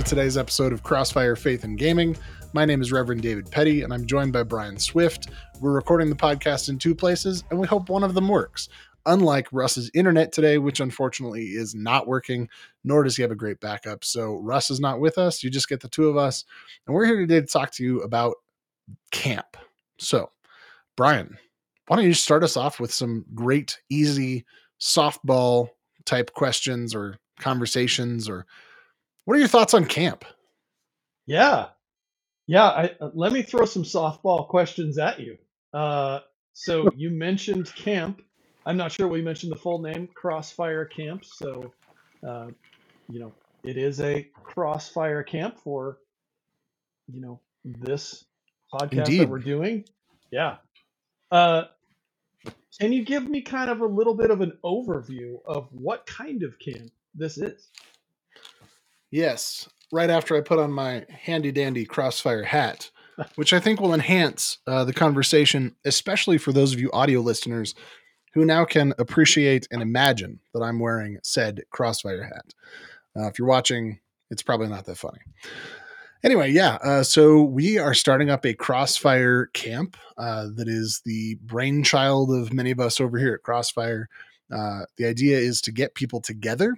to today's episode of Crossfire Faith and Gaming. My name is Reverend David Petty, and I'm joined by Brian Swift. We're recording the podcast in two places, and we hope one of them works. Unlike Russ's internet today, which unfortunately is not working, nor does he have a great backup. So Russ is not with us. You just get the two of us. And we're here today to talk to you about camp. So, Brian, why don't you start us off with some great, easy softball type questions or conversations or what are your thoughts on camp? Yeah, yeah. I, uh, let me throw some softball questions at you. Uh, so you mentioned camp. I'm not sure we mentioned the full name, Crossfire Camp. So, uh, you know, it is a Crossfire Camp for, you know, this podcast Indeed. that we're doing. Yeah. Uh, can you give me kind of a little bit of an overview of what kind of camp this is? Yes, right after I put on my handy dandy crossfire hat, which I think will enhance uh, the conversation, especially for those of you audio listeners who now can appreciate and imagine that I'm wearing said crossfire hat. Uh, if you're watching, it's probably not that funny. Anyway, yeah, uh, so we are starting up a Crossfire camp uh, that is the brainchild of many of us over here at Crossfire. Uh, the idea is to get people together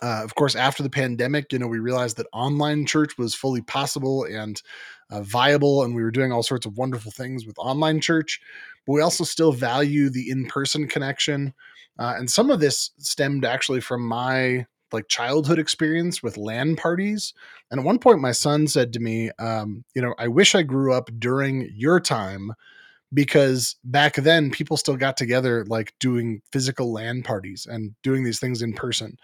uh, of course, after the pandemic, you know, we realized that online church was fully possible and uh, viable, and we were doing all sorts of wonderful things with online church. But we also still value the in-person connection, uh, and some of this stemmed actually from my like childhood experience with LAN parties. And at one point, my son said to me, um, "You know, I wish I grew up during your time." Because back then people still got together like doing physical LAN parties and doing these things in person.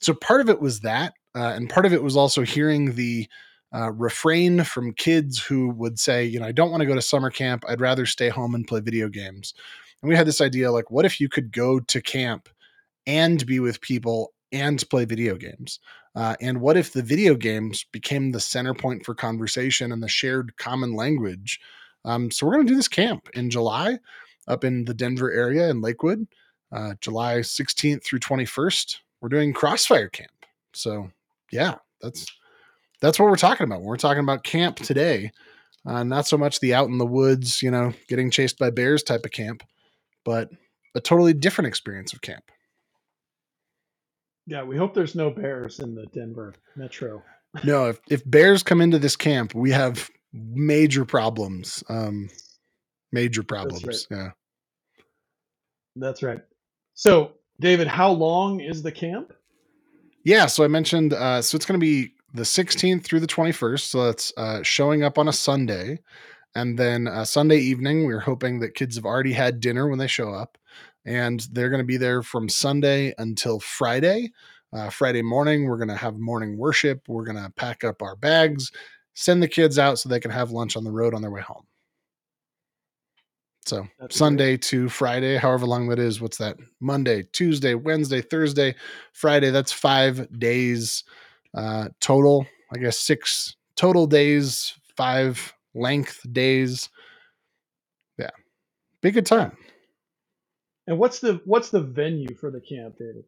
So part of it was that, uh, and part of it was also hearing the uh, refrain from kids who would say, you know, I don't want to go to summer camp. I'd rather stay home and play video games. And we had this idea like, what if you could go to camp and be with people and play video games? Uh, and what if the video games became the center point for conversation and the shared common language? Um, so we're going to do this camp in July up in the Denver area in Lakewood, uh, July 16th through 21st. We're doing Crossfire Camp. So yeah, that's that's what we're talking about. We're talking about camp today, uh, not so much the out in the woods, you know, getting chased by bears type of camp, but a totally different experience of camp. Yeah, we hope there's no bears in the Denver metro. no, if, if bears come into this camp, we have major problems. Um, major problems. That's right. Yeah. That's right. So, David, how long is the camp? Yeah, so I mentioned uh, so it's going to be the 16th through the 21st. So that's uh, showing up on a Sunday, and then uh, Sunday evening. We're hoping that kids have already had dinner when they show up, and they're going to be there from Sunday until Friday. Uh, Friday morning, we're going to have morning worship. We're going to pack up our bags send the kids out so they can have lunch on the road on their way home. So That's Sunday great. to Friday, however long that is, what's that? Monday, Tuesday, Wednesday, Thursday, Friday. That's five days uh, total. I guess six total days, five length days. Yeah, be a good time. And what's the what's the venue for the camp, David?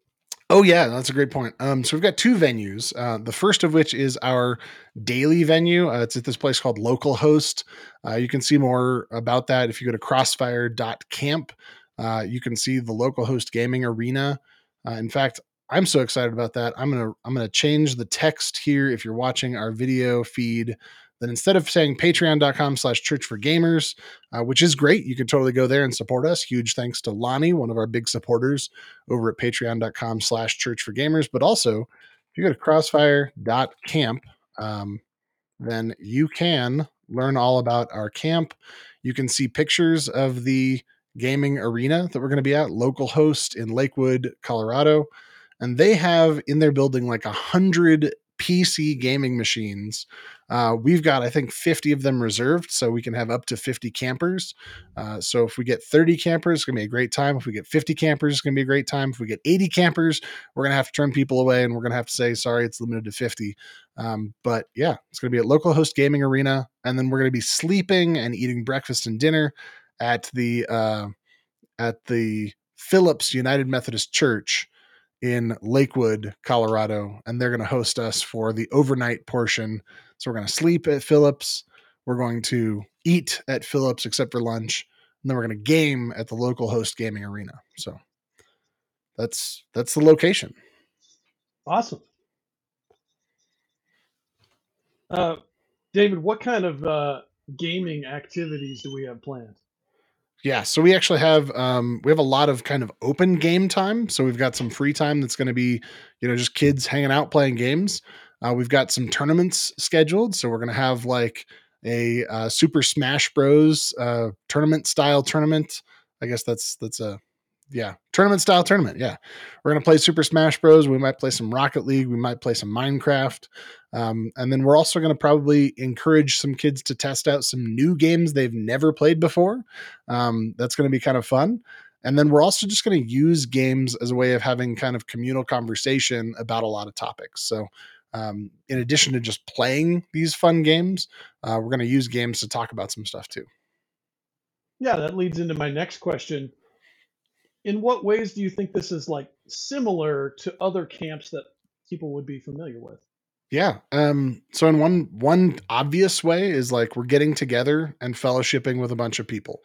Oh yeah, that's a great point. Um, so we've got two venues. Uh, the first of which is our daily venue. Uh, it's at this place called Localhost. Uh, you can see more about that if you go to crossfire.camp. Uh, you can see the Localhost gaming arena. Uh, in fact, I'm so excited about that. I'm gonna I'm gonna change the text here. If you're watching our video feed, then instead of saying patreon.com slash church for gamers, uh, which is great, you can totally go there and support us. Huge thanks to Lonnie, one of our big supporters over at patreon.com slash church for gamers. But also, if you go to crossfire.camp, um, then you can learn all about our camp. You can see pictures of the gaming arena that we're going to be at, local host in Lakewood, Colorado. And they have in their building like a hundred PC gaming machines. Uh, we've got, I think, 50 of them reserved, so we can have up to 50 campers. Uh, so if we get 30 campers, it's going to be a great time. If we get 50 campers, it's going to be a great time. If we get 80 campers, we're going to have to turn people away and we're going to have to say, sorry, it's limited to 50. Um, but yeah, it's going to be at Localhost Gaming Arena. And then we're going to be sleeping and eating breakfast and dinner at the, uh, at the Phillips United Methodist Church in Lakewood, Colorado, and they're going to host us for the overnight portion. So we're going to sleep at Phillips. We're going to eat at Phillips, except for lunch, and then we're going to game at the local host gaming arena. So that's that's the location. Awesome. Uh, David, what kind of uh, gaming activities do we have planned? Yeah, so we actually have um, we have a lot of kind of open game time. So we've got some free time that's going to be, you know, just kids hanging out playing games. Uh, we've got some tournaments scheduled, so we're going to have like a uh, Super Smash Bros. Uh, tournament style tournament. I guess that's that's a yeah tournament style tournament. Yeah, we're gonna play Super Smash Bros. We might play some Rocket League. We might play some Minecraft. Um, and then we're also to probably encourage some kids to test out some new games they've never played before. Um, that's to be kind of fun. And then we're also just going to use games as a way of having kind of communal conversation about a lot of topics. So, um, in addition to just playing these fun games, uh, we're going to use games to talk about some stuff too. Yeah, that leads into my next question. In what ways do you think this is like similar to other camps that people would be familiar with? Yeah. Um, so in one one obvious way is like we're getting together and fellowshipping with a bunch of people.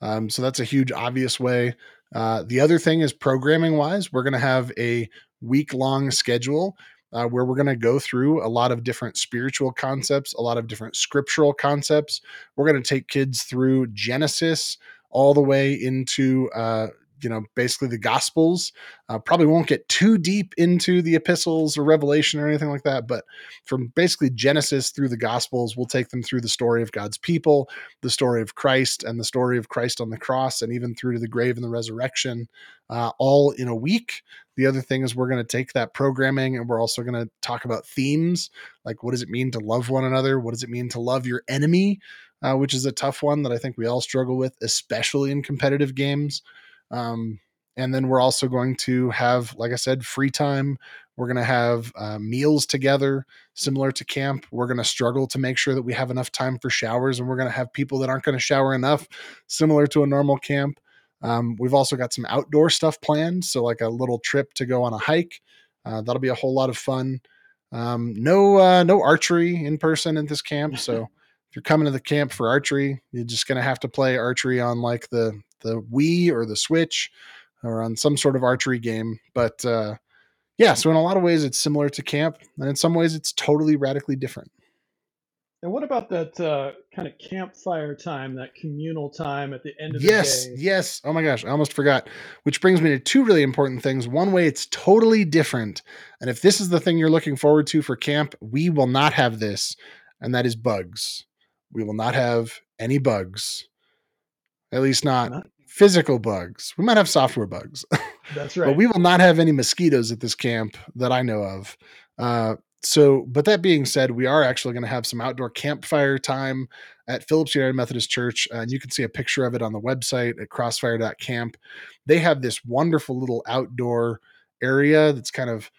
Um, so that's a huge obvious way. Uh, the other thing is programming wise, we're going to have a week long schedule uh, where we're going to go through a lot of different spiritual concepts, a lot of different scriptural concepts. We're going to take kids through Genesis all the way into uh, you know basically the gospels uh, probably won't get too deep into the epistles or revelation or anything like that but from basically genesis through the gospels we'll take them through the story of god's people the story of christ and the story of christ on the cross and even through to the grave and the resurrection uh, all in a week. The other thing is we're going to take that programming and we're also going to talk about themes like what does it mean to love one another? What does it mean to love your enemy? Uh, which is a tough one that i think we all struggle with especially in competitive games um, and then we're also going to have, like I said, free time. We're going to have uh, meals together, similar to camp. We're going to struggle to make sure that we have enough time for showers, and we're going to have people that aren't going to shower enough, similar to a normal camp. Um, we've also got some outdoor stuff planned, so like a little trip to go on a hike. Uh, that'll be a whole lot of fun. Um, no, uh, no archery in person at this camp, so if you're coming to the camp for archery, you're just going to have to play archery on like the the Wii or the Switch or on some sort of archery game. But uh, yeah, so in a lot of ways, it's similar to camp, and in some ways, it's totally radically different. And what about that uh, kind of campfire time, that communal time at the end of yes, the day? Yes, yes. Oh my gosh, I almost forgot. Which brings me to two really important things. One way, it's totally different. And if this is the thing you're looking forward to for camp, we will not have this, and that is bugs. We will not have any bugs. At least not, not physical bugs. We might have software bugs. That's right. but we will not have any mosquitoes at this camp that I know of. Uh, so, but that being said, we are actually going to have some outdoor campfire time at Phillips United Methodist Church. Uh, and you can see a picture of it on the website at crossfire.camp. They have this wonderful little outdoor area that's kind of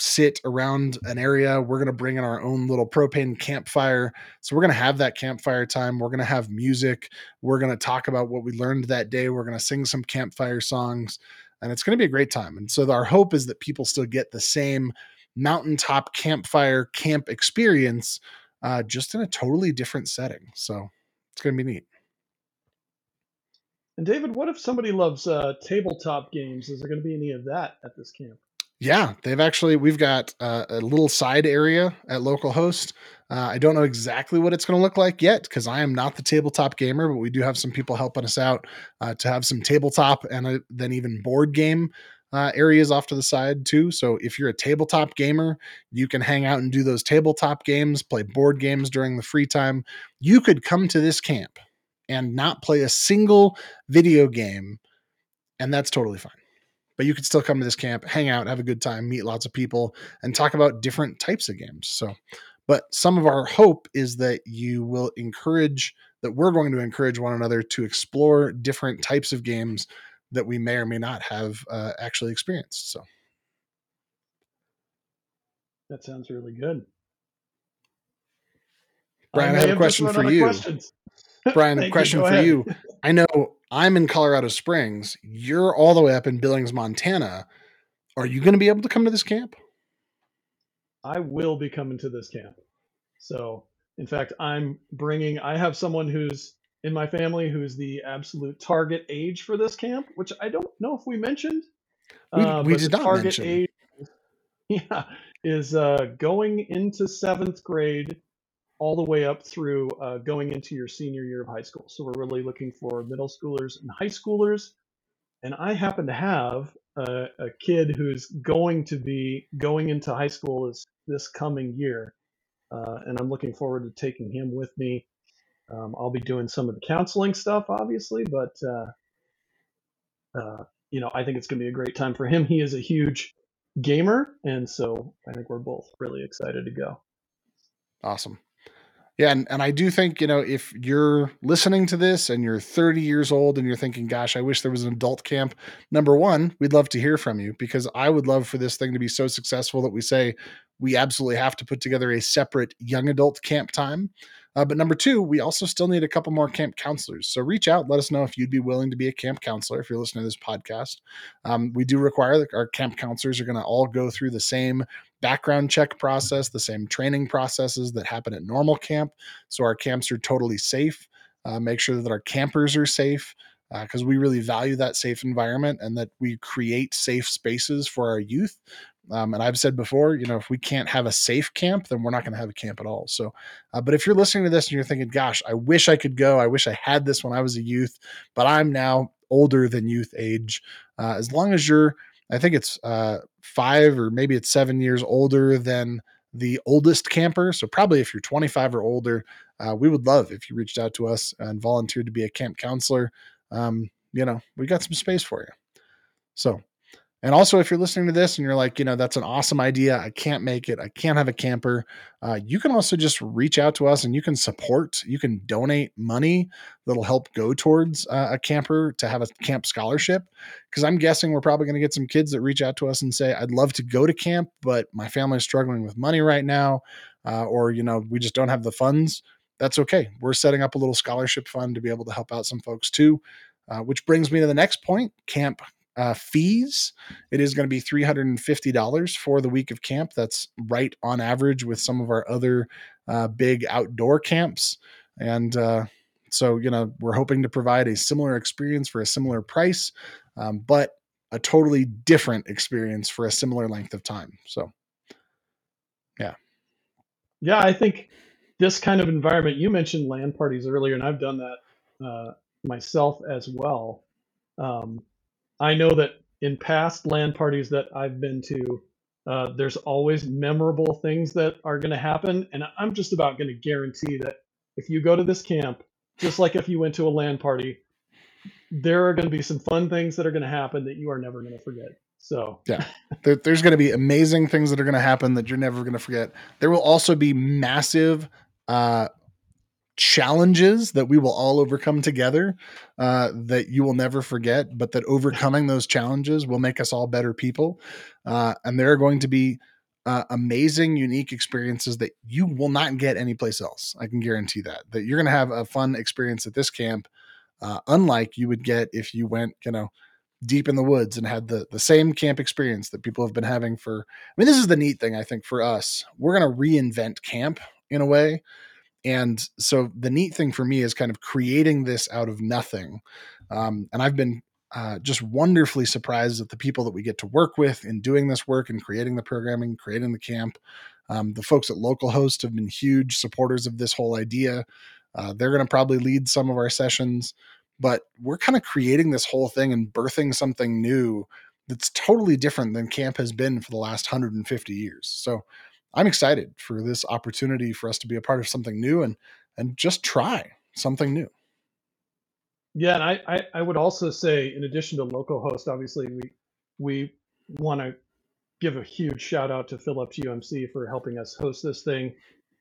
sit around an area. We're going to bring in our own little propane campfire. So we're going to have that campfire time. We're going to have music. We're going to talk about what we learned that day. We're going to sing some campfire songs and it's going to be a great time. And so our hope is that people still get the same mountaintop campfire camp experience, uh, just in a totally different setting. So it's going to be neat. And David, what if somebody loves uh, tabletop games? Is there going to be any of that at this camp? Yeah, they've actually we've got uh, a little side area at localhost. Uh, I don't know exactly what it's going to look like yet because I am not the tabletop gamer, but we do have some people helping us out uh, to have some tabletop and a, then even board game uh, areas off to the side too. So if you're a tabletop gamer, you can hang out and do those tabletop games, play board games during the free time. You could come to this camp and not play a single video game, and that's totally fine but you could still come to this camp, hang out, have a good time, meet lots of people, and talk about different types of games. So, but some of our hope is that you will encourage, that we're going to encourage one another to explore different types of games that we may or may not have uh, actually experienced. So, that sounds really good. Brian, I, I have a question for you. Brian, a question for you. I know I'm in Colorado Springs. You're all the way up in Billings, Montana. Are you going to be able to come to this camp? I will be coming to this camp. So, in fact, I'm bringing, I have someone who's in my family who's the absolute target age for this camp, which I don't know if we mentioned. We, uh, we did not target mention. age, yeah, is uh, going into seventh grade all the way up through uh, going into your senior year of high school. So we're really looking for middle schoolers and high schoolers. And I happen to have a, a kid who's going to be going into high school this, this coming year. Uh, and I'm looking forward to taking him with me. Um, I'll be doing some of the counseling stuff, obviously, but uh, uh, you know, I think it's going to be a great time for him. He is a huge gamer, and so I think we're both really excited to go. Awesome. Yeah, and, and I do think, you know, if you're listening to this and you're 30 years old and you're thinking, gosh, I wish there was an adult camp, number one, we'd love to hear from you because I would love for this thing to be so successful that we say we absolutely have to put together a separate young adult camp time. Uh, but number two, we also still need a couple more camp counselors. So reach out, let us know if you'd be willing to be a camp counselor if you're listening to this podcast. Um, we do require that our camp counselors are going to all go through the same background check process, the same training processes that happen at normal camp. So our camps are totally safe. Uh, make sure that our campers are safe because uh, we really value that safe environment and that we create safe spaces for our youth. Um, and I've said before, you know, if we can't have a safe camp, then we're not going to have a camp at all. So, uh, but if you're listening to this and you're thinking, gosh, I wish I could go, I wish I had this when I was a youth, but I'm now older than youth age. Uh, as long as you're, I think it's uh, five or maybe it's seven years older than the oldest camper. So probably if you're 25 or older, uh, we would love if you reached out to us and volunteered to be a camp counselor. Um, you know, we got some space for you. So and also, if you're listening to this and you're like, you know, that's an awesome idea. I can't make it. I can't have a camper. Uh, you can also just reach out to us and you can support, you can donate money that'll help go towards uh, a camper to have a camp scholarship. Because I'm guessing we're probably going to get some kids that reach out to us and say, I'd love to go to camp, but my family is struggling with money right now. Uh, or, you know, we just don't have the funds. That's okay. We're setting up a little scholarship fund to be able to help out some folks too. Uh, which brings me to the next point camp uh, fees. It is going to be $350 for the week of camp. That's right on average with some of our other uh, big outdoor camps. And uh, so, you know, we're hoping to provide a similar experience for a similar price, um, but a totally different experience for a similar length of time. So, yeah. Yeah, I think this kind of environment, you mentioned LAN parties earlier, and I've done that uh, myself as well. Um, I know that in past LAN parties that I've been to, uh, there's always memorable things that are going to happen. And I'm just about going to guarantee that if you go to this camp, just like if you went to a LAN party, there are going to be some fun things that are going to happen that you are never going to forget. So, yeah, there, there's going to be amazing things that are going to happen that you're never going to forget. There will also be massive uh, challenges that we will all overcome together uh, that you will never forget, but that overcoming those challenges will make us all better people. Uh, and there are going to be uh, amazing, unique experiences that you will not get anyplace else. I can guarantee that. That you're going to have a fun experience at this camp, uh, unlike you would get if you went, you know, deep in the woods and had the the same camp experience that people have been having for. I mean, this is the neat thing I think for us. We're going to reinvent camp in a way and so the neat thing for me is kind of creating this out of nothing. Um, and I've been uh, just wonderfully surprised at the people that we get to work with in doing this work and creating the programming, creating the camp. Um, the folks at Localhost have been huge supporters of this whole idea. Uh, they're going to probably lead some of our sessions, but we're kind of creating this whole thing and birthing something new that's totally different than camp has been for the last 150 years. So I'm excited for this opportunity for us to be a part of something new and and just try something new. Yeah, and I, I, I would also say, in addition to Localhost, obviously we we want to give a huge shout out to Phillips UMC for helping us host this thing,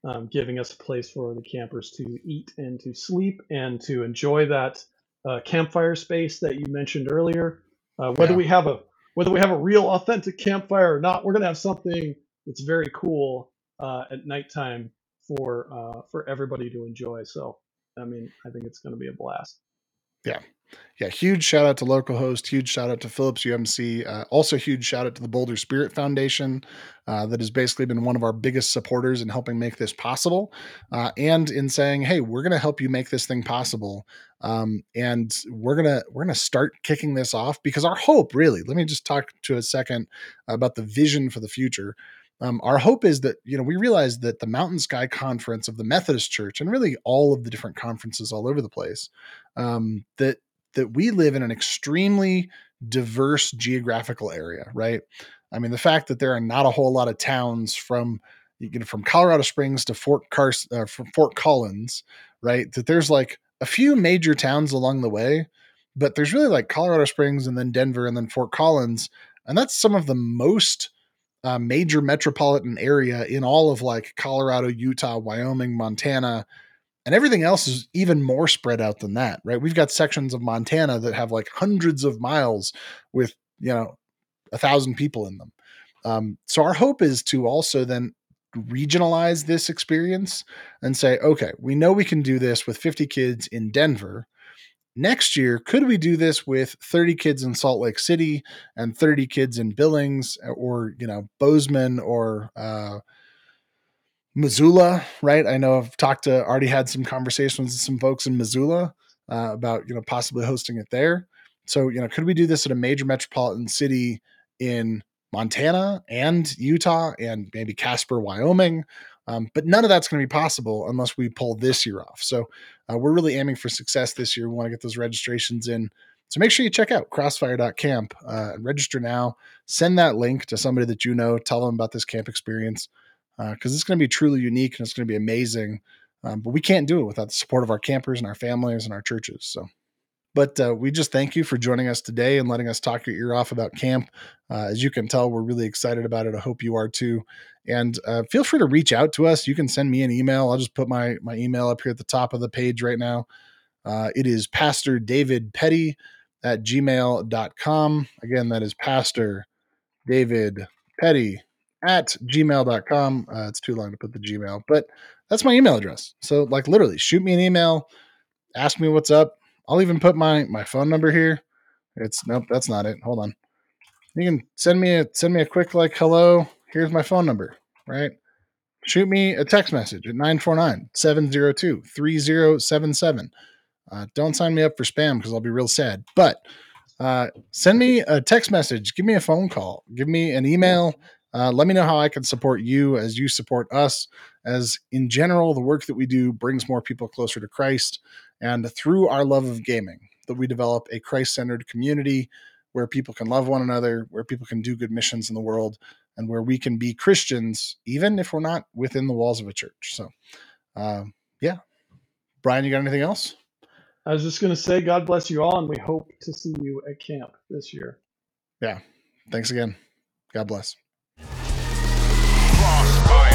um, giving us a place for the campers to eat and to sleep and to enjoy that uh, campfire space that you mentioned earlier. Uh, whether yeah. we have a whether we have a real authentic campfire or not, we're gonna have something it's very cool uh, at nighttime for uh, for everybody to enjoy. So, I mean, I think it's going to be a blast. yeah, Yeah, huge shout out to localhost, huge shout out to Phillips UMC, uh, also huge shout out to the Boulder Spirit Foundation, uh, that has basically been one of our biggest supporters in helping make this possible, uh, and in saying, "Hey, we're going to help you make this thing possible, um, and we're gonna we're gonna start kicking this off because our hope, really, let me just talk to a second about the vision for the future." Um, our hope is that you know we realize that the Mountain Sky Conference of the Methodist Church and really all of the different conferences all over the place um, that that we live in an extremely diverse geographical area, right? I mean, the fact that there are not a whole lot of towns from you get from Colorado Springs to Fort Cars uh, from Fort Collins, right? That there's like a few major towns along the way, but there's really like Colorado Springs and then Denver and then Fort Collins, and that's some of the most uh, major metropolitan area in all of like Colorado, Utah, Wyoming, Montana, and everything else is even more spread out than that, right? We've got sections of Montana that have like hundreds of miles with, you know, a thousand people in them. Um, so our hope is to also then regionalize this experience and say, okay, we know we can do this with 50 kids in Denver. Next year, could we do this with 30 kids in Salt Lake City and 30 kids in Billings or, you know, Bozeman or, uh, Missoula, right? I know I've talked to already had some conversations with some folks in Missoula uh, about you know possibly hosting it there. So you know, could we do this at a major metropolitan city in Montana and Utah and maybe Casper, Wyoming? Um, but none of that's going to be possible unless we pull this year off. So uh, we're really aiming for success this year. We want to get those registrations in. So make sure you check out crossfire.camp uh, and register now. Send that link to somebody that you know. Tell them about this camp experience because uh, it's going to be truly unique and it's going to be amazing. Um, but we can't do it without the support of our campers and our families and our churches. So, but uh, we just thank you for joining us today and letting us talk your ear off about camp. Uh, as you can tell, we're really excited about it. I hope you are too. And uh, feel free to reach out to us. You can send me an email. I'll just put my my email up here at the top of the page right now. Uh, it is Pastor David Petty at gmail.com. Again, that is Pastor David Petty at gmail.com. Uh, it's too long to put the Gmail, but that's my email address. So, like, literally, shoot me an email, ask me what's up. I'll even put my my phone number here. It's nope, that's not it. Hold on. You can send me a send me a quick like hello. Here's my phone number, right? Shoot me a text message at 949-702-3077. Uh, don't sign me up for spam because I'll be real sad. But uh, send me a text message, give me a phone call, give me an email uh, let me know how I can support you as you support us. As in general, the work that we do brings more people closer to Christ. And through our love of gaming, that we develop a Christ centered community where people can love one another, where people can do good missions in the world, and where we can be Christians, even if we're not within the walls of a church. So, uh, yeah. Brian, you got anything else? I was just going to say, God bless you all, and we hope to see you at camp this year. Yeah. Thanks again. God bless. Crossfire.